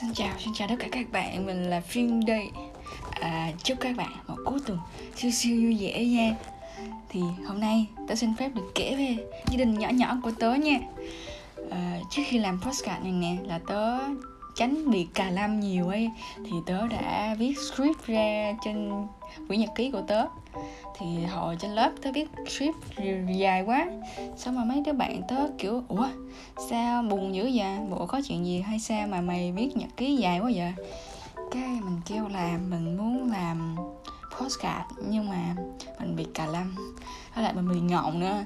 Xin chào, xin chào tất cả các bạn, mình là Phiên đây à, Chúc các bạn một cuối tuần siêu siêu vui vẻ nha. Thì hôm nay tớ xin phép được kể về gia đình nhỏ nhỏ của tớ nha. À, Trước khi làm postcard này nè là tớ tránh bị cà lam nhiều ấy Thì tớ đã viết script ra trên quyển nhật ký của tớ. Thì hồi trên lớp tớ viết script dài quá. Xong mà mấy đứa bạn tớ kiểu, ủa, sao buồn dữ vậy? Bộ có chuyện gì hay sao mà mày viết nhật ký dài quá vậy? Cái mình kêu là mình muốn làm postcard, nhưng mà mình bị cà lâm. Với lại mình bị ngọng nữa.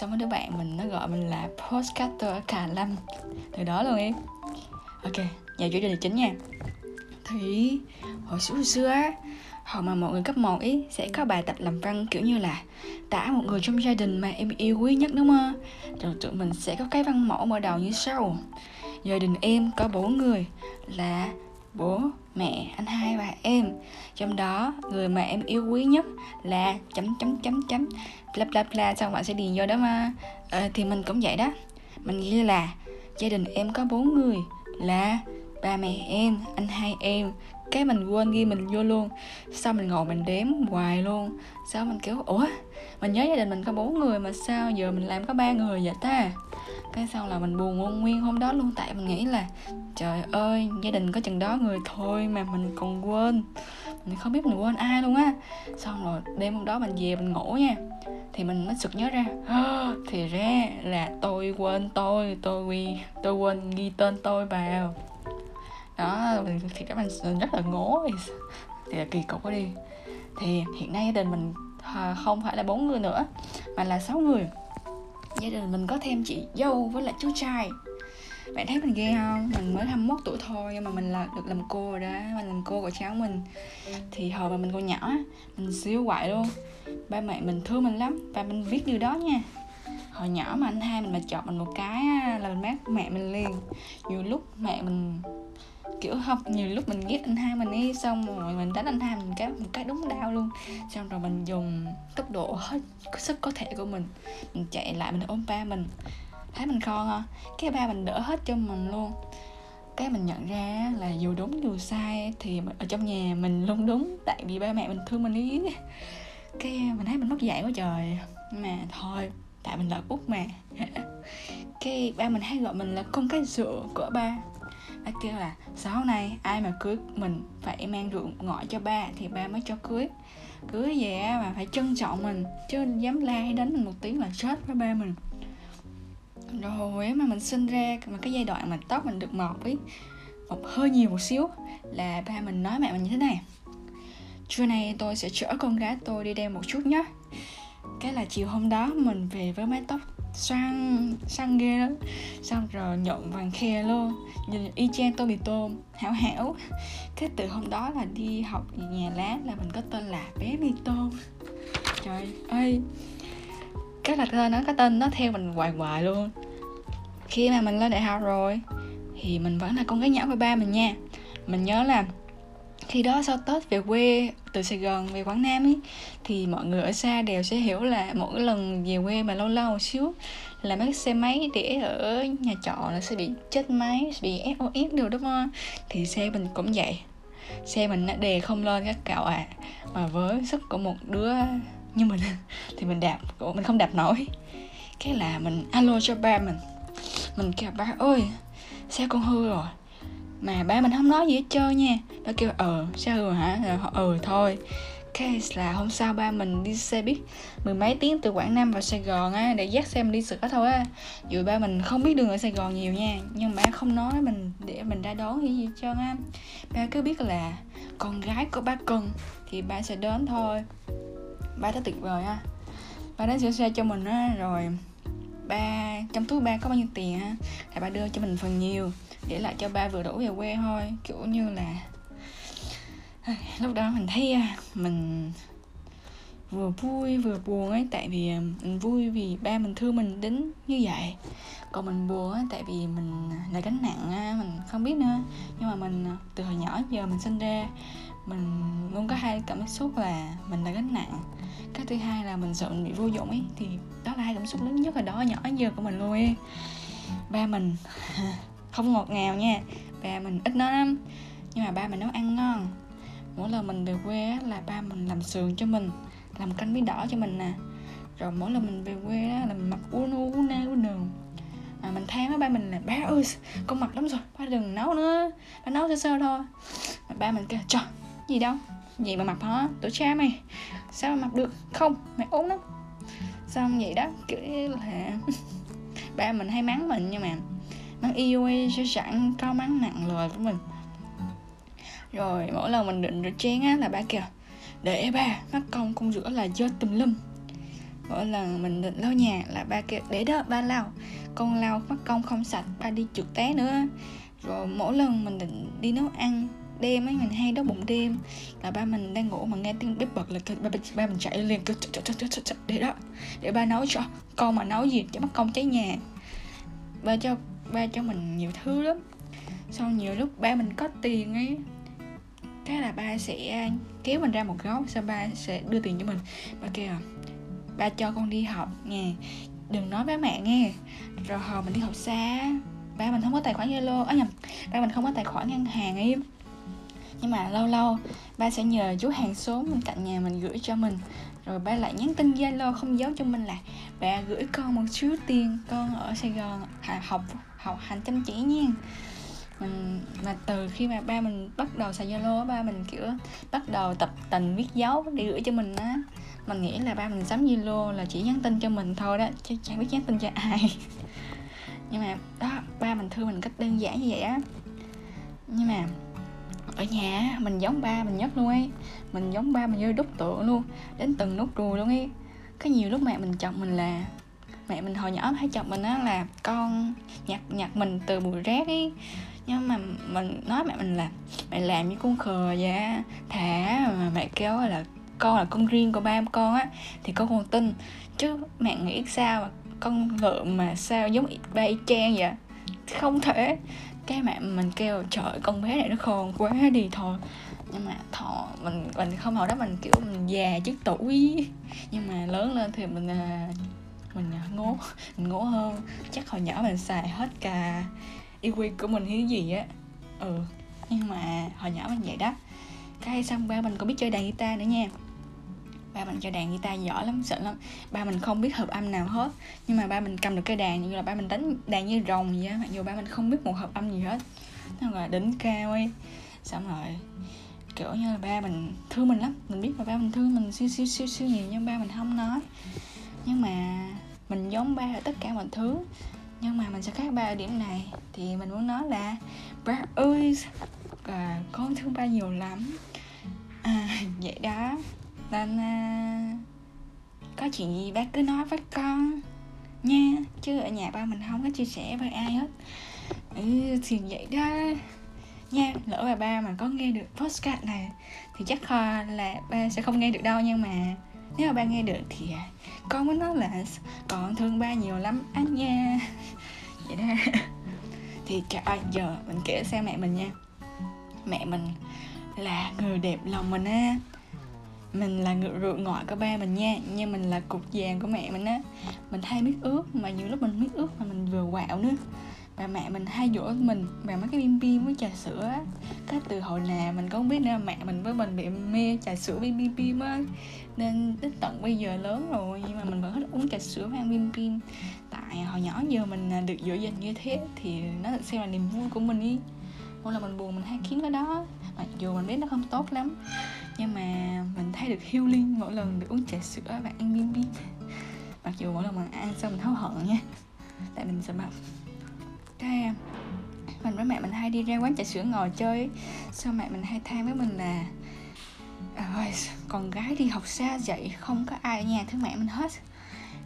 Xong mấy đứa bạn mình nó gọi mình là postcarder cà lâm. Từ đó luôn em. Ok giờ chủ đề chính nha. Thì hồi xưa hồi xưa á Hồi mà mọi người cấp 1 ý sẽ có bài tập làm văn kiểu như là tả một người trong gia đình mà em yêu quý nhất đúng không? Rồi tụi mình sẽ có cái văn mẫu mở đầu như sau. Gia đình em có bốn người là bố, mẹ, anh hai và em. Trong đó người mà em yêu quý nhất là chấm chấm chấm chấm bla bla bla xong bạn sẽ điền vô đó mà. Ờ, thì mình cũng vậy đó. Mình ghi là gia đình em có bốn người là ba mẹ em, anh hai em, cái mình quên ghi mình vô luôn. Sao mình ngồi mình đếm hoài luôn. Sao mình kiểu, ủa? Mình nhớ gia đình mình có bốn người mà sao giờ mình làm có ba người vậy ta? Cái sau là mình buồn nguyên nguyên hôm đó luôn, tại mình nghĩ là, trời ơi, gia đình có chừng đó người thôi mà mình còn quên. Mình không biết mình quên ai luôn á. Xong rồi đêm hôm đó mình về mình ngủ nha, thì mình mới sực nhớ ra thì ra là tôi quên tôi tôi tôi quên ghi tên tôi vào đó, thì các bạn rất là ngố thì là kỳ cục quá đi. Thì hiện nay gia đình mình à, không phải là bốn người nữa, mà là sáu người. Gia đình mình có thêm chị dâu với lại chú trai. Bạn thấy mình ghê không? Mình mới 21 tuổi thôi, nhưng mà mình là, được làm cô rồi đó, mình làm cô của cháu mình. Thì hồi mà mình còn nhỏ mình siêu quậy luôn. Ba mẹ mình thương mình lắm, và mình biết điều đó nha. Hồi nhỏ mà anh hai mình mà chọn mình một cái là mình mát mẹ mình liền. Nhiều lúc mẹ mình kiểu học nhiều lúc mình ghét anh hai mình đi xong rồi mình đánh anh hai mình cái, một cái đúng đau luôn. Xong rồi mình dùng tốc độ hết sức có thể của mình. Mình chạy lại mình ôm ba mình. Thấy mình con không cái ba mình đỡ hết cho mình luôn. Cái mình nhận ra là dù đúng dù sai thì ở trong nhà mình luôn đúng, tại vì ba mẹ mình thương mình ý. Cái mình thấy mình mất dạy quá trời. Mà thôi, tại mình là út mà. Cái ba mình hay gọi mình là con cái sữa của ba bác kêu là sau này ai mà cưới mình phải mang rượu ngọt cho ba thì ba mới cho cưới. Cưới về mà phải trân trọng mình, chứ dám la hay đánh mình một tiếng là chết với ba mình. Rồi mà mình sinh ra mà cái giai đoạn mà tóc mình được mọc ấy, mọc hơi nhiều một xíu là ba mình nói mẹ mình như thế này. Trưa nay tôi sẽ chở con gái tôi đi đeo một chút nhé cái là chiều hôm đó mình về với mái tóc sang sang ghê lắm. Xong rồi nhộn vàng khe luôn. Nhìn y chang tô mì tôm, hảo hảo. Cái từ hôm đó là đi học nhà lá là mình có tên là bé mì tôm. Trời ơi. Cái là tên nó, cái tên nó theo mình hoài hoài luôn. Khi mà mình lên đại học rồi, thì mình vẫn là con gái nhỏ của ba mình nha. Mình nhớ là khi đó sau tết về quê từ sài gòn về quảng nam ấy, thì mọi người ở xa đều sẽ hiểu là mỗi lần về quê mà lâu lâu một xíu là mấy xe máy để ở nhà trọ là sẽ bị chết máy, sẽ bị SOS được đúng không thì xe mình cũng vậy. Xe mình nó đề không lên các cậu à mà với sức của một đứa như mình thì mình đạp mình không đạp nổi. Cái là mình, alo cho ba mình. Mình kêu ba ơi xe con hư rồi mà ba mình không nói gì hết trơn nha. Nó kêu ờ sao rồi hả? Rồi ừ thôi. Cái là hôm sau ba mình đi xe buýt mười mấy tiếng từ quảng nam vào sài gòn á, để dắt xe mình đi sửa thôi á. Dù ba mình không biết đường ở sài gòn nhiều nha, nhưng ba không nói mình để mình ra đón gì hết trơn á. Ba cứ biết là con gái của ba cần thì ba sẽ đến thôi. Ba thấy tuyệt vời ha ba đến sửa xe cho mình á, rồi ba, trong túi ba có bao nhiêu tiền á là ba đưa cho mình phần nhiều, để lại cho ba vừa đủ về quê thôi, kiểu như là, lúc đó mình thấy à, mình vừa vui vừa buồn ấy, tại vì à, mình vui vì ba mình thương mình đến như vậy. Còn mình buồn ấy tại vì mình là gánh nặng mình không biết nữa. Nhưng mà mình à, từ hồi nhỏ giờ mình sinh ra, mình luôn có hai cảm xúc là mình là gánh nặng cái thứ hai là mình sợ mình bị vô dụng ấy, thì đó là hai cảm xúc lớn nhất ở đó, nhỏ giờ của mình luôn ấy. Ba mình không ngọt ngào nha, ba mình ít nói lắm, nhưng mà ba mình nấu ăn ngon. Mỗi lần mình về quê là ba mình làm sườn cho mình, làm canh bí đỏ cho mình nè. Rồi mỗi lần mình về quê đó là mình mặc uống u na u đường mà mình than với ba mình là, ba ơi, con mặc lắm rồi, ba đừng nấu nữa, ba nấu sơ sơ thôi. Mà ba mình kêu, trời, gì đâu? Gì mà mặc hả? Tổ cha mày. Sao mà mặc được? Không, mày ốm lắm. Xong vậy đó, kiểu là ba mình hay mắng mình nhưng mà mắng yêu ấy chứ chẳng có mắng nặng lời của mình. Rồi, mỗi lần mình định rửa chén á là ba kêu, để ba mắt công con rửa là dơ tùm lum. Mỗi lần mình định lau nhà là ba kêu, để đó, ba lau. Con lau mắt công không sạch, ba đi trượt té nữa. Rồi mỗi lần mình định đi nấu ăn đêm ấy mình hay đói bụng đêm. Là ba mình đang ngủ mà nghe tiếng bếp bật là ba, ba, ba mình chạy liền cứ chạy chạy chạy chạy để đó để ba nấu cho con mà nấu gì cho mất công cháy nhà. Ba cho ba cho mình nhiều thứ lắm. Sau nhiều lúc ba mình có tiền ấy cái là ba sẽ kéo mình ra một góc sau ba sẽ đưa tiền cho mình. Ba kêu ba cho con đi học nha đừng nói với mẹ nghe. Rồi hồi mình đi học xa ba mình không có tài khoản zalo á nhầm ba mình không có tài khoản ngân hàng ấy nhưng mà lâu lâu, ba sẽ nhờ chú hàng xóm bên cạnh nhà mình gửi cho mình. Rồi ba lại nhắn tin zalo không giấu cho mình là bà gửi con một chút tiền, con ở sài gòn học học hành chăm chỉ nha. Mình, mà từ khi mà ba mình bắt đầu xài zalo ba mình, kiểu, bắt đầu tập tành viết dấu để gửi cho mình á. Mình nghĩ là ba mình sắm zalo là chỉ nhắn tin cho mình thôi đó, chứ chẳng biết nhắn tin cho ai. Nhưng mà, đó, ba mình thương mình cách đơn giản như vậy á. Nhưng mà ở nhà mình giống ba mình nhất luôn ấy. Mình giống ba mình như đúc tượng luôn, đến từng nút ruồi luôn ấy. Có nhiều lúc mẹ mình chọc mình là, mẹ mình hồi nhỏ hay chọc mình á là con nhặt nhặt mình từ bụi rác ấy. Nhưng mà mình nói mẹ mình là, mẹ làm như con khờ vậy thả mà mẹ kêu là con là con riêng của ba con á, thì con còn tin. Chứ mẹ nghĩ sao mà con lợn mà sao giống ba y chang vậy? Không thể. Cái mẹ mình kêu, trời, con bé này nó khôn quá đi thôi nhưng mà thọ mình mình không hồi đó, mình, kiểu, mình già trước tuổi. Nhưng mà lớn lên thì mình à, mình à, ngố mình ngố hơn. Chắc hồi nhỏ mình xài hết cả EQ của mình hay gì á. Ừ nhưng mà hồi nhỏ mình vậy đó. Cái xong ba mình còn biết chơi đàn guitar nữa nha ba mình chơi đàn guitar giỏi lắm sợ lắm. Ba mình không biết hợp âm nào hết. Nhưng mà ba mình cầm được cái đàn như là ba mình đánh đàn như rồng vậy á. Mặc dù ba mình không biết một hợp âm gì hết. Nó gọi là đỉnh cao ấy. Xong rồi kiểu như là ba mình thương mình lắm. Mình biết là ba mình thương mình siêu siêu siêu siêu nhiều nhưng ba mình không nói. Nhưng mà mình giống ba ở tất cả mọi thứ. Nhưng mà mình sẽ khác ba ở điểm này. Thì mình muốn nói là ba ơi à, con thương ba nhiều lắm. À, vậy đó nên à, có chuyện gì bác cứ nói với con nha chứ ở nhà ba mình không có chia sẻ với ai hết. Ừ thì vậy đó. Nha lỡ mà ba mà có nghe được postcard này thì chắc kho là ba sẽ không nghe được đâu nhưng mà. Nếu mà ba nghe được thì à, con mới nói là còn thương ba nhiều lắm anh nha. Vậy đó. Thì trời ơi giờ mình kể xem mẹ mình nha. Mẹ mình là người đẹp lòng mình á mình là người rượu ngọt của ba mình nha, nhưng mình là cục vàng của mẹ mình á. Mình hay biết ướt mà nhiều lúc mình biết ướt mà mình vừa quạo nữa. Bà mẹ mình hay dỗ mình bằng mấy cái bim bim với trà sữa á. Cái từ hồi nào mình cũng không biết nữa, mẹ mình với mình bị mê trà sữa bim bim bim á. Nên đến tận bây giờ lớn rồi, nhưng mà mình vẫn thích uống trà sữa mang ăn bim bim. Tại hồi nhỏ giờ mình được dỗ dành như thế thì nó xem là niềm vui của mình đi mỗi lần mình buồn mình hay kiếm cái đó, mặc dù mình biết nó không tốt lắm nhưng mà mình thấy được healing mỗi lần được uống trà sữa và ăn bim bim mặc dù mỗi lần mình ăn xong mình hối hận nha. Tại mình sợ mập cái, mình với mẹ mình hay đi ra quán trà sữa ngồi chơi sau sao mẹ mình hay than với mình là à, ơi con gái đi học xa vậy không có ai ở nhà thương mẹ mình hết.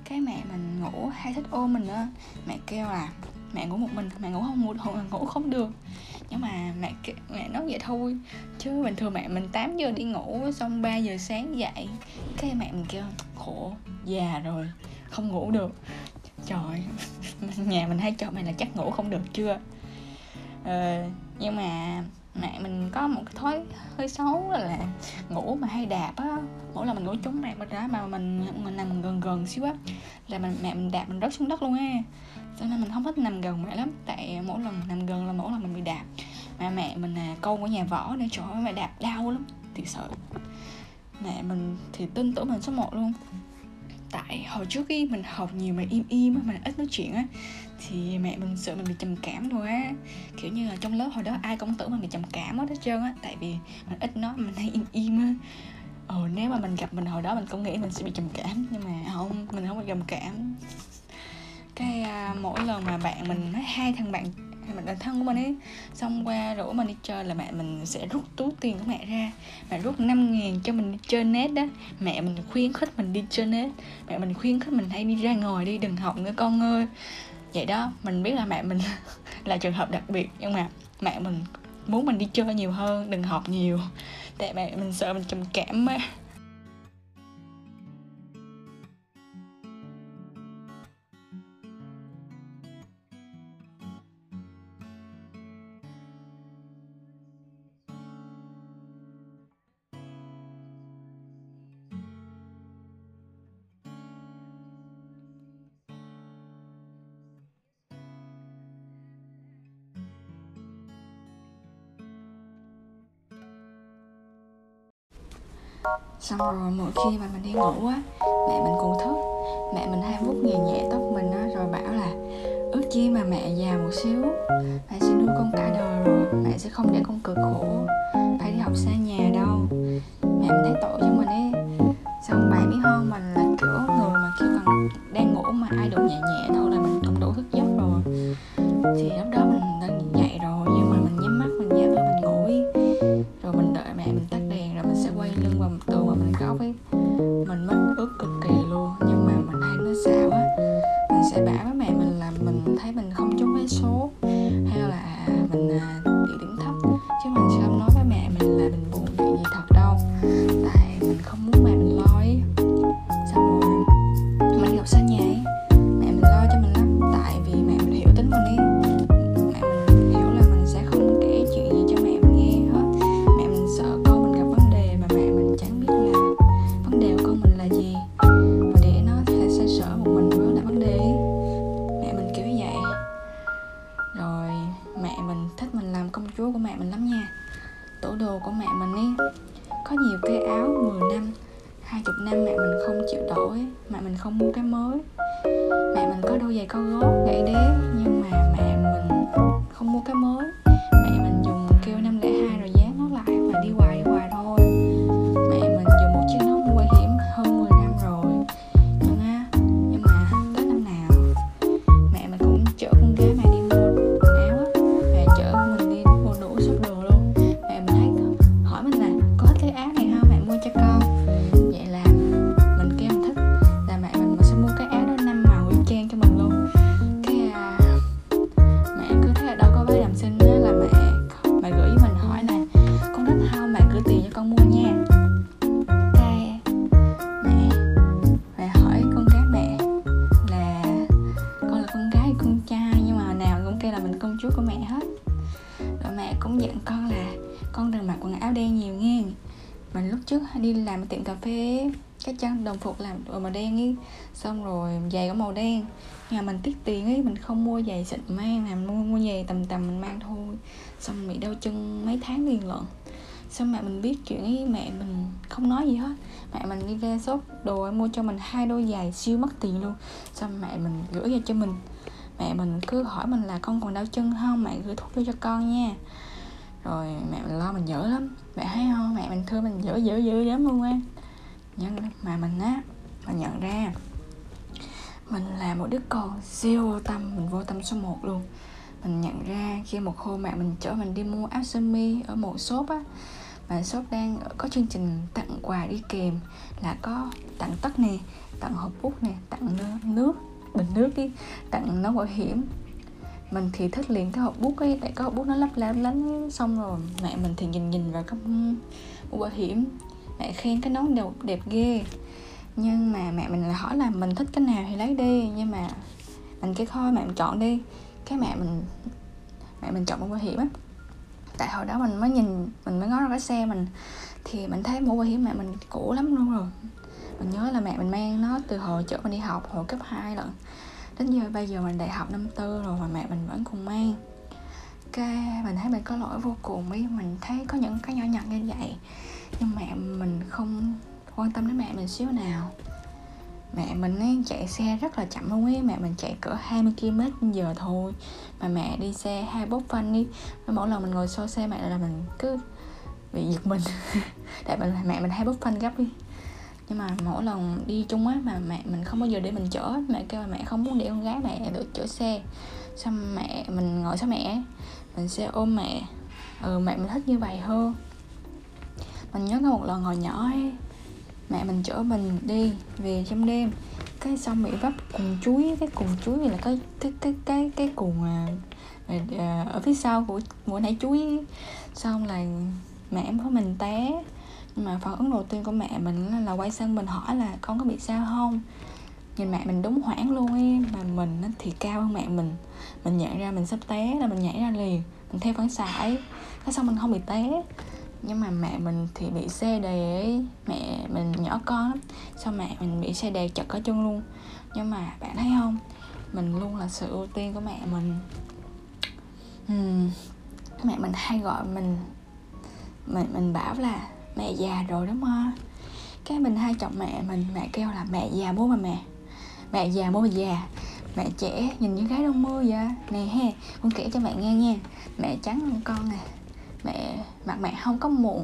Cái mẹ mình ngủ hay thích ôm mình nữa mẹ kêu là mẹ ngủ một mình mẹ ngủ không ngủ, ngủ không được. Nhưng mà mẹ mẹ nói vậy thôi. Chứ bình thường mẹ mình 8 giờ đi ngủ xong 3 giờ sáng dậy cái mẹ mình kêu khổ già rồi không ngủ được. Trời nhà mình hay cho mày là chắc ngủ không được chưa? Ờ, nhưng mà mẹ mình có một cái thói hơi xấu là ngủ mà hay đạp á. Mỗi lần mình ngủ trúng mẹ mình ra mà mình mình nằm gần gần xíu á, là mình, mẹ mình đạp mình rớt xuống đất luôn á. Cho nên mình không thích nằm gần mẹ lắm, tại mỗi lần nằm gần là mỗi lần mình bị đạp. Mà mẹ mình là câu của nhà võ nên chỗ mẹ đạp đau lắm, thiệt sợ mẹ mình thì tin tưởng mình số 1 luôn tại hồi trước khi mình học nhiều mà im im mình ít nói chuyện á thì mẹ mình sợ mình bị trầm cảm rồi á. Kiểu như là trong lớp hồi đó ai cũng tưởng mình bị trầm cảm hết hết trơn á tại vì mình ít nói mình hay im im á. Ờ nếu mà mình gặp mình hồi đó mình cũng nghĩ mình sẽ bị trầm cảm nhưng mà không mình không bị trầm cảm. Cái à, mỗi lần mà bạn mình nói hai thằng bạn mình là thân của mình ấy. Xong qua rủ mình đi chơi là mẹ mình sẽ rút túi tiền của mẹ ra. Mẹ rút 5 ngàn cho mình đi chơi net đó. Mẹ mình khuyến khích mình đi chơi net. Mẹ mình khuyến khích mình hãy đi ra ngồi đi, đừng học nữa con ơi. Vậy đó, mình biết là mẹ mình là trường hợp đặc biệt, nhưng mà mẹ mình muốn mình đi chơi nhiều hơn, đừng học nhiều. Tại mẹ mình sợ mình trầm cảm á. Xong rồi mỗi khi mà mình đi ngủ á, mẹ mình cũng thức. Mẹ mình hay vuốt nhẹ nhẹ tóc mình á, rồi bảo là, ước chi mà mẹ già một xíu, mẹ sẽ nuôi con cả đời rồi, mẹ sẽ không để con cực khổ, phải đi học xa nhà đâu. Mẹ mình thấy tội cho thích mình làm công chúa của mẹ mình lắm nha. Tủ đồ của mẹ mình ấy, có nhiều cái áo 10 năm, hai chục năm mẹ mình không chịu đổi, mẹ mình không mua cái mới. Mẹ mình có đôi giày cao gót gãy đế nhưng mà mẹ mình không mua cái mới. Mẹ mình dùng kêu năm làm ở tiệm cà phê cái chân đồng phục làm đồ màu đen ấy. Xong rồi giày có màu đen. Nhà mình tiếc tiền ấy, mình không mua giày xịn mang, làm mình mua mua giày tầm tầm mình mang thôi. Xong bị đau chân mấy tháng liền lận. Xong mẹ mình biết chuyện ấy, mẹ mình không nói gì hết. Mẹ mình đi ra shop đồ mua cho mình hai đôi giày, siêu mất tiền luôn. Xong mẹ mình gửi ra cho mình. Mẹ mình cứ hỏi mình là con còn đau chân không? Mẹ gửi thuốc vô cho con nha. Rồi mẹ mình lo mình dở lắm mẹ thấy không? Mẹ mình thương mình dữ dữ dữ lắm luôn á. Nhưng mà mình á mình nhận ra mình là một đứa con siêu vô tâm mình vô tâm số 1 luôn. Mình nhận ra khi một hôm mẹ mình chở mình đi mua áo sơ mi ở một shop á mà shop đang có chương trình tặng quà đi kèm là có tặng tất nè tặng hộp bút nè tặng nước, bình nước đi tặng nón bảo hiểm mình thì thích liền cái hộp bút ấy tại cái hộp bút nó lấp lánh lánh xong rồi mẹ mình thì nhìn nhìn vào cái mũ bảo hiểm mẹ khen cái nón đẹp, đẹp ghê. Nhưng mà mẹ mình lại hỏi là mình thích cái nào thì lấy đi nhưng mà mình cái thôi mẹ mình chọn đi. Cái mẹ mình mẹ mình chọn mũ bảo hiểm á. Tại hồi đó mình mới nhìn mình mới ngó ra cái xe mình thì mình thấy mũ bảo hiểm mẹ mình cũ lắm luôn rồi. Mình nhớ là mẹ mình mang nó từ hồi chở mình đi học hồi cấp 2 lận đến giờ bây giờ mình đại học năm tư rồi mà mẹ mình vẫn còn mang. Cái mình thấy mình có lỗi vô cùng ý mình thấy có những cái nhỏ nhặt như vậy. Nhưng mẹ mình không quan tâm đến mẹ mình xíu nào. Mẹ mình ấy chạy xe rất là chậm luôn ấy. Mẹ mình chạy cỡ 20 km giờ thôi. Mà mẹ đi xe hai bốc phanh đi mỗi lần mình ngồi sau xe mẹ là mình cứ bị giật mình. Tại mình, mẹ mình hai bốc phanh gấp đi nhưng mà mỗi lần đi chung á mà mẹ mình không bao giờ để mình chở. Mẹ kêu là mẹ không muốn để con gái mẹ được chở xe. Xong mẹ mình ngồi sau mẹ mình sẽ ôm mẹ. Ừ mẹ mình thích như vậy hơn. Mình nhớ có một lần hồi nhỏ ấy mẹ mình chở mình đi về trong đêm. Cái xong bị vấp cùng chuối cái cùng chuối này là cái cái cái cái cái cùng à, à, à, ở phía sau của của nãy chuối. Xong là mẹ em có mình té mà phản ứng đầu tiên của mẹ mình là quay sang mình hỏi là con có bị sao không? Nhìn mẹ mình đúng hoảng luôn ấy mà mình thì cao hơn mẹ mình. Mình nhảy ra mình sắp té là mình nhảy ra liền mình theo phản xạ ấy. Cái xong mình không bị té. Nhưng mà mẹ mình thì bị xe đè ấy. Mẹ mình nhỏ con lắm sao mẹ mình bị xe đè chật cả chân luôn. Nhưng mà bạn thấy không? Mình luôn là sự ưu tiên của mẹ mình. Uhm, mẹ mình hay gọi mình mình mình bảo là mẹ già rồi đúng không? Cái mình hai chồng mẹ mình, mẹ kêu là mẹ già bố mà mẹ mẹ già bố mà già, mẹ trẻ nhìn như gái đông mưa vậy nè he, con kể cho mẹ nghe nha, mẹ trắng hơn con nè, mẹ, mặt mẹ không có mụn,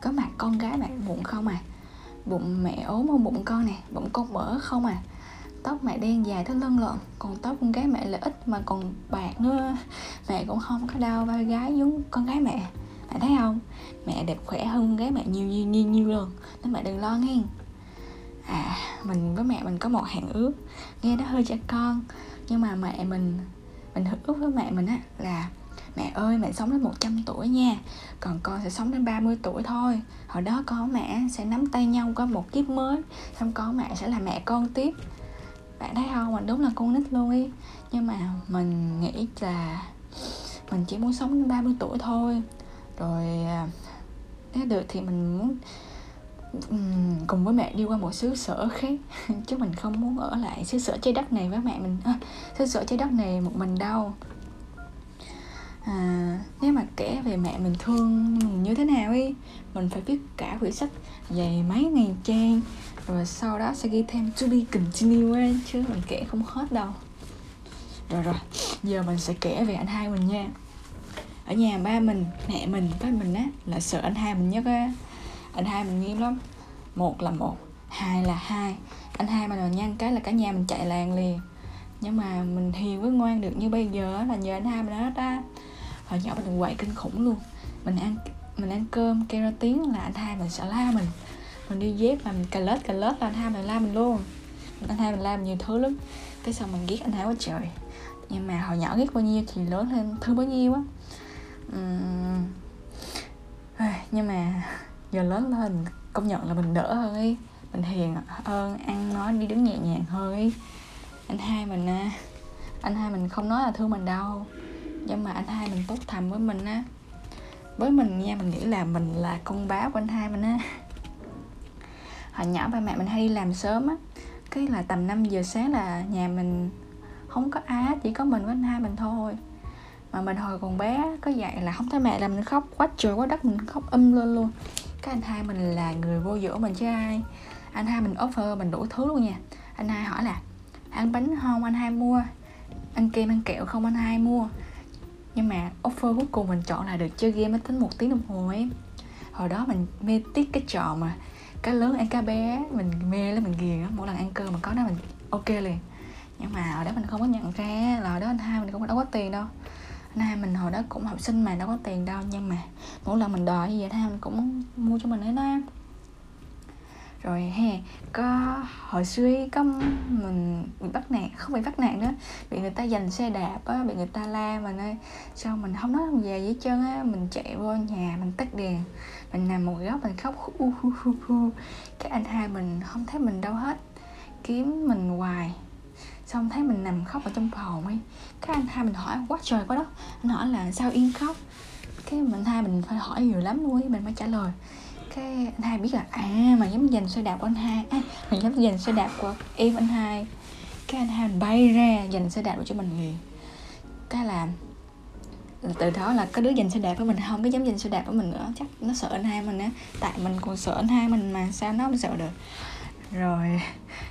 có mặt con gái mẹ mụn không à? Bụng mẹ ốm hơn bụng con nè, bụng con mỡ không à? Tóc mẹ đen dài tới lưng lợn, còn tóc con gái mẹ là ít mà còn bạc nữa, mẹ cũng không có đau vai gái giống con gái mẹ mẹ thấy không? Mẹ đẹp khỏe hơn gái mẹ nhiều nhiều nhiều nhiều luôn nên mẹ đừng lo nghe. À mình với mẹ mình có một hẹn ước. Nghe nó hơi trẻ con, nhưng mà mẹ mình mình ước với mẹ mình á, là mẹ ơi, mẹ sống đến 100 tuổi nha, còn con sẽ sống đến 30 tuổi thôi. Hồi đó có mẹ sẽ nắm tay nhau có một kiếp mới, xong con mẹ sẽ là mẹ con tiếp. Bạn thấy không? Mình đúng là con nít luôn ý. Nhưng mà mình nghĩ là mình chỉ muốn sống đến 30 tuổi thôi rồi à, nếu được thì mình muốn cùng với mẹ đi qua một xứ sở khác. Chứ mình không muốn ở lại xứ sở trái đất này với mẹ mình. À, xứ sở trái đất này một mình đâu. À, nếu mà kể về mẹ mình thương mình như thế nào ấy mình phải viết cả quyển sách dày mấy ngàn trang rồi sau đó sẽ ghi thêm to be continue chứ mình kể không hết đâu. Rồi rồi giờ mình sẽ kể về anh hai mình nha ở nhà ba mình, mẹ mình với mình á, là sợ anh hai mình nhất á. Anh hai mình nghiêm lắm. Một là một, hai là hai. Anh hai mà nhăn cái là cả nhà mình chạy làng liền. Nhưng mà mình hiền với ngoan được như bây giờ là nhờ anh hai mình đó á. Hồi nhỏ mình quậy kinh khủng luôn. Mình ăn mình ăn cơm, kêu ra tiếng là anh hai mình sợ la mình. Mình đi dép mà mình cà lết cà lết là anh hai mình la mình luôn. Anh hai mình la mình nhiều thứ lắm. Cái xong mình ghét anh hai quá trời. Nhưng mà hồi nhỏ ghét bao nhiêu thì lớn lên thương bao nhiêu á uhm... nhưng mà giờ lớn lên công nhận là mình đỡ hơn ấy. Mình hiền hơn, ăn nói đi đứng nhẹ nhàng hơn ấy. Anh hai mình à, anh hai mình không nói là thương mình đâu. Nhưng mà anh hai mình tốt thầm với mình á. Với mình nha, mình nghĩ là mình là con báo của anh hai mình á. Hồi nhỏ ba mẹ mình hay đi làm sớm á. Cái là tầm 5 giờ sáng là nhà mình không có ai chỉ có mình với anh hai mình thôi mà mình hồi còn bé có dạy là không thấy mẹ là mình khóc quá trời quá đất, mình khóc âm lên luôn. Cái anh hai mình là người vô giữa mình chứ ai. Anh hai mình offer, mình đủ thứ luôn nha. Anh hai hỏi là ăn bánh không? Anh hai mua. Ăn kem, ăn kẹo không? Anh hai mua. Nhưng mà offer cuối cùng mình chọn là được chơi game mới tính một tiếng đồng hồ ấy. Hồi đó mình mê tiếc cái trò mà cá lớn ăn cá bé, mình mê lắm, mình ghiền á mỗi lần ăn cơm mà có nó mình ok liền. Nhưng mà ở đó mình không có nhận ra là ở đó anh hai mình cũng đâu có tiền đâu nay mình hồi đó cũng học sinh mà đâu có tiền đâu nhưng mà mỗi lần mình đòi gì vậy thôi mình cũng mua cho mình ấy đó rồi he có hồi xưa có mình bị bắt nạt không bị bắt nạt nữa bị người ta giành xe đạp á bị người ta la mình ơi sao mình không nói về dưới chân á mình chạy vô nhà mình tắt đèn mình nằm một góc mình khóc uh, uh, uh, uh. cái anh hai mình không thấy mình đâu hết kiếm mình hoài xong thấy mình nằm khóc ở trong phòng ấy. Cái anh hai mình hỏi quá trời quá đó. Anh hỏi là sao yên khóc? Cái mình hai mình phải hỏi nhiều lắm luôn ấy mình mới trả lời. Cái anh hai biết là à mà dám giành xe đạp của anh hai. À, mình dám giành xe đạp của em anh hai. Cái anh hai mình bay ra giành xe đạp cho mình. Liền cái là từ đó là có đứa giành xe đạp với mình không có dám giành xe đạp với mình nữa. Chắc nó sợ anh hai mình á. Tại mình còn sợ anh hai mình mà sao nó không sợ được? Rồi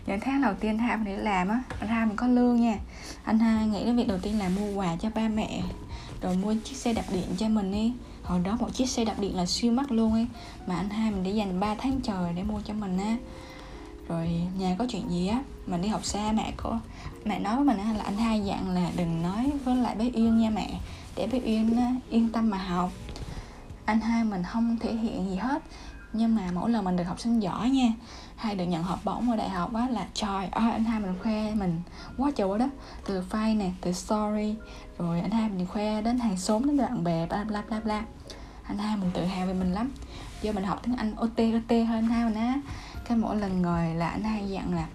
những tháng đầu tiên anh hai mình đi làm á anh hai mình có lương nha. Anh hai nghĩ đến việc đầu tiên là mua quà cho ba mẹ rồi mua chiếc xe đạp điện cho mình đi. Hồi đó một chiếc xe đạp điện là siêu mắc luôn ấy mà anh hai mình để dành 3 tháng trời để mua cho mình á. Rồi nhà có chuyện gì á mình đi học xa mẹ của mẹ nói với mình á là anh hai dặn là đừng nói với lại bé yên nha mẹ để bé yên á, yên tâm mà học. Anh hai mình không thể hiện gì hết nhưng mà mỗi lần mình được học sinh giỏi nha hay được nhận học bổng ở đại học á là trời ơi anh hai mình khoe mình quá trời quá đất. Từ file nè từ story rồi anh hai mình khoe đến hàng xóm đến bạn bè bla bla bla bla. Anh hai mình tự hào về mình lắm. Do mình học tiếng anh ot ot hơn anh hai mình á. Cái mỗi lần ngồi là anh hai dặn là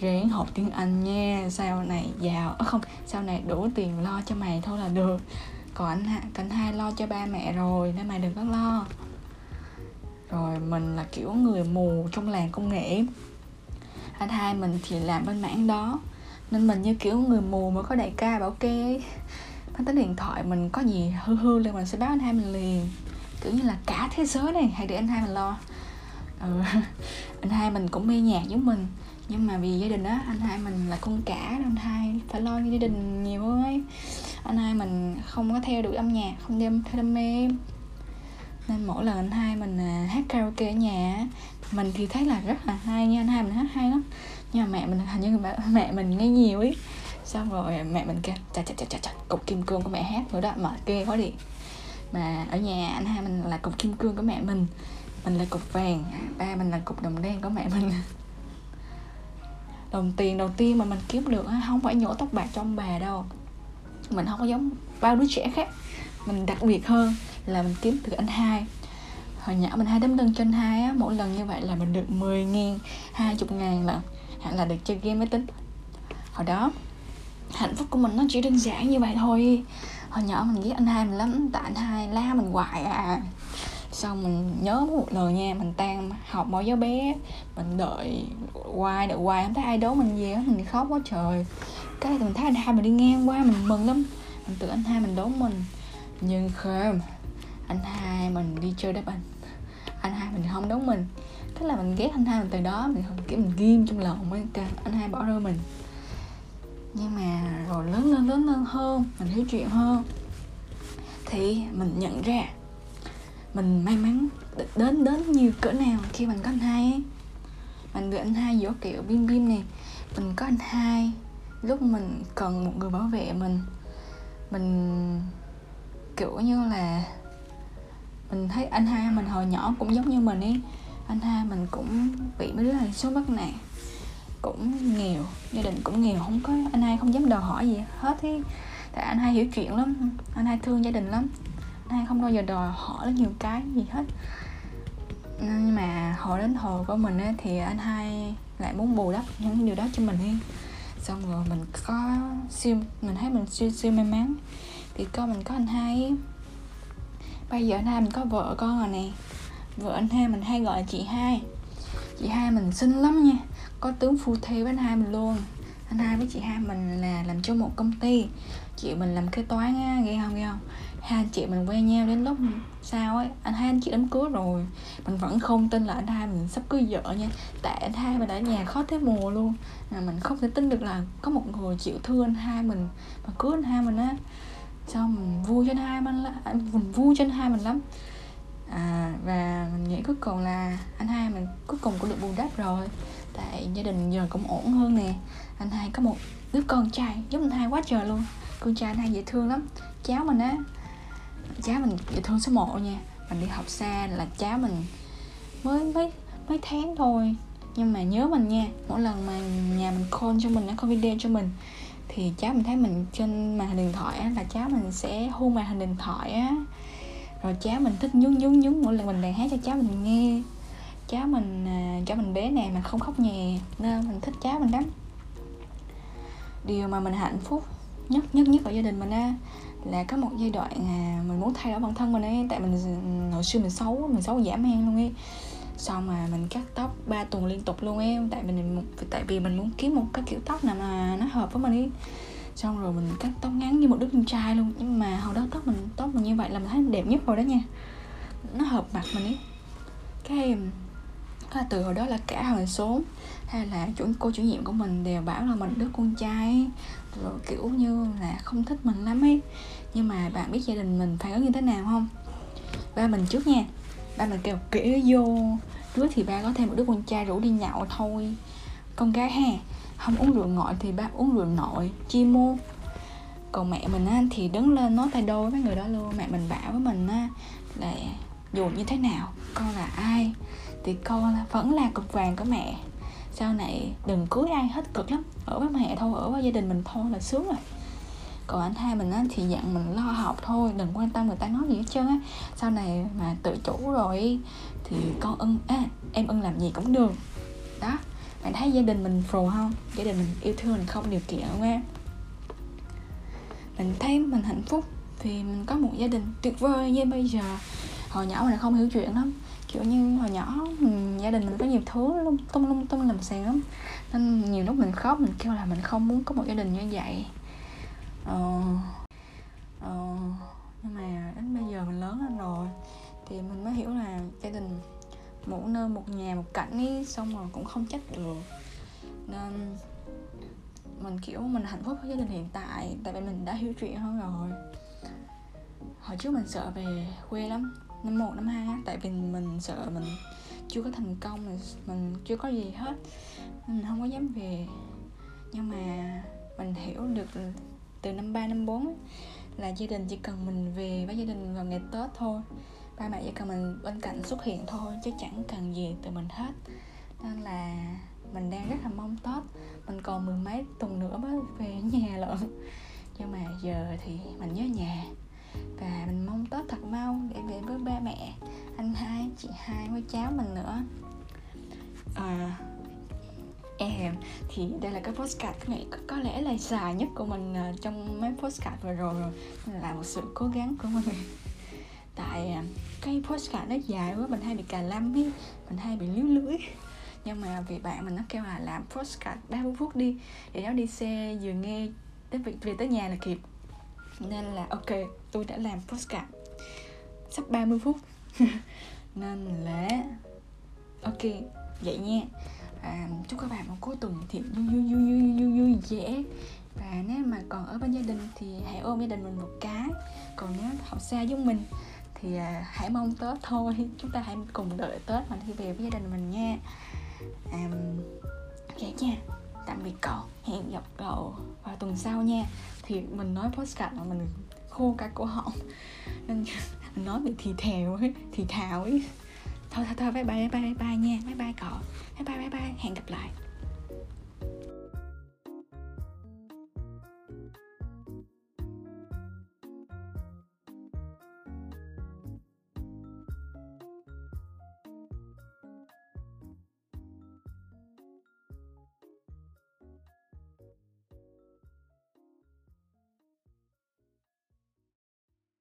ráng học tiếng anh nha sau này giàu. À, không sau này đủ tiền lo cho mày thôi là được. Còn anh anh hai lo cho ba mẹ rồi nên mày đừng có lo rồi mình là kiểu người mù trong làng công nghệ. Anh hai mình thì làm bên mảng đó. Nên mình như kiểu người mù mà có đại ca, bảo kê. Ấy nó tới điện thoại mình có gì hư hư lên mình sẽ báo anh hai mình liền. Kiểu như là cả thế giới này hãy để anh hai mình lo. Ừ. anh hai mình cũng mê nhạc giống mình. Nhưng mà vì gia đình á, anh hai mình là con cả anh hai phải lo gia đình nhiều ấy. Anh hai mình không có theo đuổi âm nhạc, không đem theo đam mê nên mỗi lần anh hai mình à, hát karaoke ở nhà mình thì thấy là rất là hay nha, anh hai mình hát hay lắm. Nhưng mà mẹ mình hình như mẹ mình nghe nhiều ấy. Xong rồi mẹ mình kêu chà chà chà chà chà cục kim cương của mẹ hát nữa đó mà ghê quá đi. Mà ở nhà anh hai mình là cục kim cương của mẹ mình. Mình là cục vàng, ba mình là cục đồng đen của mẹ mình. Đồng tiền đầu tiên mà mình kiếm được không phải nhổ tóc bạc trong bà đâu. Mình không có giống bao đứa trẻ khác. Mình đặc biệt hơn là mình kiếm từ anh hai. Hồi nhỏ mình hai đấm lưng trên hai á, mỗi lần như vậy là mình được 10 ngàn hai chục ngàn là hẳn là được chơi game máy tính. Hồi đó, hạnh phúc của mình nó chỉ đơn giản như vậy thôi. Hồi nhỏ mình ghét anh hai mình lắm, tại anh hai la mình hoài à. Xong mình nhớ một lời nha, mình tan học mỗi giáo bé. Mình đợi hoài đợi hoài, không thấy ai đố mình gì á mình khóc quá trời. Cái mình thấy anh hai mình đi ngang qua, mình mừng lắm. Mình tưởng anh hai mình đố mình. Nhưng không anh hai mình đi chơi đá banh. Anh hai mình không đúng mình. Thế là mình ghét anh hai mình từ đó, mình kiểu mình ghim trong lòng mới anh hai bỏ rơi mình. Nhưng mà rồi lớn lên lớn lên hơn, mình hiểu chuyện hơn, thì mình nhận ra mình may mắn đến đến nhiều cỡ nào khi mình có anh hai ấy. Mình được anh hai giữa kiểu bim bim này. Mình có anh hai, lúc mình cần một người bảo vệ mình mình, kiểu như là mình thấy anh hai mình hồi nhỏ cũng giống như mình ấy. Anh hai mình cũng bị mấy đứa này số bắt nạt cũng nghèo gia đình cũng nghèo không có anh hai không dám đòi hỏi gì hết thì tại anh hai hiểu chuyện lắm anh hai thương gia đình lắm. Anh hai không bao giờ đòi hỏi nhiều cái gì hết. Nhưng mà hồi đến hồi của mình ấy, thì anh hai lại muốn bù đắp những điều đó cho mình đi xong rồi mình có siêu mình thấy mình siêu siêu may mắn. Thì con mình có anh hai bây giờ anh hai mình có vợ con rồi nè. Vợ anh hai mình hay gọi là chị hai. Chị hai mình xinh lắm nha. Có tướng phu thê với anh hai mình luôn. Anh hai với chị hai mình là làm cho một công ty. Chị mình làm kế toán á nghe không nghe không? Hai anh chị mình quen nhau đến lúc sao ấy, anh hai anh chị đám cưới rồi. Mình vẫn không tin là anh hai mình sắp cưới vợ nha. Tại anh hai mình ở nhà khó thế mùa luôn. Mà mình không thể tin được là có một người chịu thương anh hai mình, mà cưới anh hai mình á xong mình vui cho anh hai à, mình lắm mình vui cho anh hai mình lắm. À, và mình nghĩ cuối cùng là anh hai mình cuối cùng cũng được bù đắp rồi. Tại gia đình giờ cũng ổn hơn nè. Anh hai có một đứa con trai giống anh hai quá trời luôn. Con trai anh hai dễ thương lắm. Cháu mình á cháu mình dễ thương số 1 nha. Mình đi học xa là cháu mình mới mấy mấy tháng thôi. Nhưng mà nhớ mình nha mỗi lần mà nhà mình call cho mình nó có video cho mình thì cháu mình thấy mình trên màn hình điện thoại á là cháu mình sẽ hôn màn hình điện thoại á. Rồi cháu mình thích nhún nhún nhún mỗi lần mình đàn hát cho cháu mình nghe. Cháu mình à, cháu mình bé nè mà không khóc nhè nên mình thích cháu mình lắm. Điều mà mình hạnh phúc nhất nhất nhất ở gia đình mình á là có một giai đoạn à, mình muốn thay đổi bản thân mình ấy. Tại mình ừ, hồi xưa mình xấu mình xấu giảm hen luôn ấy xong mà mình cắt tóc 3 tuần liên tục luôn em tại mình tại vì mình muốn kiếm một cái kiểu tóc nào mà nó hợp với mình ấy. Xong rồi mình cắt tóc ngắn như một đứa con trai luôn, nhưng mà hồi đó tóc mình tóc mình như vậy là mình thấy đẹp nhất rồi đó nha. Nó hợp mặt mình ấy. Cái là từ hồi đó là cả hàng xuống hay là chủ, cô chủ nhiệm của mình đều bảo là mình đứa con trai rồi kiểu như là không thích mình lắm ấy. Nhưng mà bạn biết gia đình mình phản ứng như thế nào không? Ba mình trước nha ba mình kêu kể vô. Đứa thì ba có thêm một đứa con trai rủ đi nhậu thôi. Con gái ha không uống rượu ngoại thì ba uống rượu nội chi mô. Còn mẹ mình á, thì đứng lên nói tay đôi với người đó luôn. Mẹ mình bảo với mình á, là dù như thế nào con là ai thì con vẫn là cục vàng của mẹ. Sau này đừng cưới ai hết cực lắm ở với mẹ thôi ở với gia đình mình thôi là sướng rồi còn anh hai mình á, thì dặn mình lo học thôi đừng quan tâm người ta nói gì hết trơn á. Sau này mà tự chủ rồi thì con ưng à, em ưng làm gì cũng được. Đó bạn thấy gia đình mình phù không? Gia đình mình yêu thương mình không? Điều kiện không em? Mình thấy mình hạnh phúc vì mình có một gia đình tuyệt vời như bây giờ. Hồi nhỏ mình không hiểu chuyện lắm. Kiểu như hồi nhỏ mình, gia đình mình có nhiều thứ lung tung lung tung làm sàn lắm. Nên nhiều lúc mình khóc mình kêu là mình không muốn có một gia đình như vậy ờ, ờ, nhưng mà đến bây giờ mình lớn lên rồi thì mình mới hiểu là gia đình một nơi một nhà một cảnh ấy xong rồi cũng không trách được. Nên mình kiểu mình hạnh phúc với gia đình hiện tại tại vì mình đã hiểu chuyện hơn rồi. Hồi trước mình sợ về quê lắm năm một năm hai tại vì mình sợ mình chưa có thành công mình, mình chưa có gì hết. Mình không có dám về. Nhưng mà mình hiểu được từ năm ba năm bốn là gia đình chỉ cần mình về với gia đình vào ngày tết thôi. Ba mẹ chỉ cần mình bên cạnh xuất hiện thôi chứ chẳng cần gì từ mình hết. Nên là mình đang rất là mong tết. Mình còn mười mấy tuần nữa mới về nhà lận. Nhưng mà giờ thì mình nhớ nhà. Và mình mong tết thật mau để về với ba mẹ anh hai chị hai với cháu mình nữa. À, em. Thì đây là cái postcard có, có lẽ là dài nhất của mình à, trong mấy postcard vừa rồi rồi. Là một sự cố gắng của mình tại à, cái postcard nó dài quá mình hay bị cà lăm ấy mình hay bị líu lưỡi. Nhưng mà vì bạn mình nó kêu là làm postcard 30 phút đi để nó đi xe vừa nghe đến việc về tới nhà là kịp. Nên là ok tôi đã làm postcard sắp 30 phút. Nên là ok vậy nha à, chúc các bạn một cuối tuần thì vui vui vui vui vui vui vẻ và nếu mà còn ở bên gia đình thì hãy ôm gia đình mình một cái. Còn nếu họ xa với mình thì à, hãy mong tết thôi. Chúng ta hãy cùng đợi tết mà đi về với gia đình mình nha. À, vậy dạ nha. Tạm biệt cậu. Hẹn gặp cậu vào tuần sau nha. Thì mình nói postcard mà mình khô cả cổ họng. Nên mình nói bị thì thèo ấy thì thào ấy thôi thôi thôi, bye bye bye bye bye nha. Bye bye cọ bye bye bye bye. Hẹn gặp lại.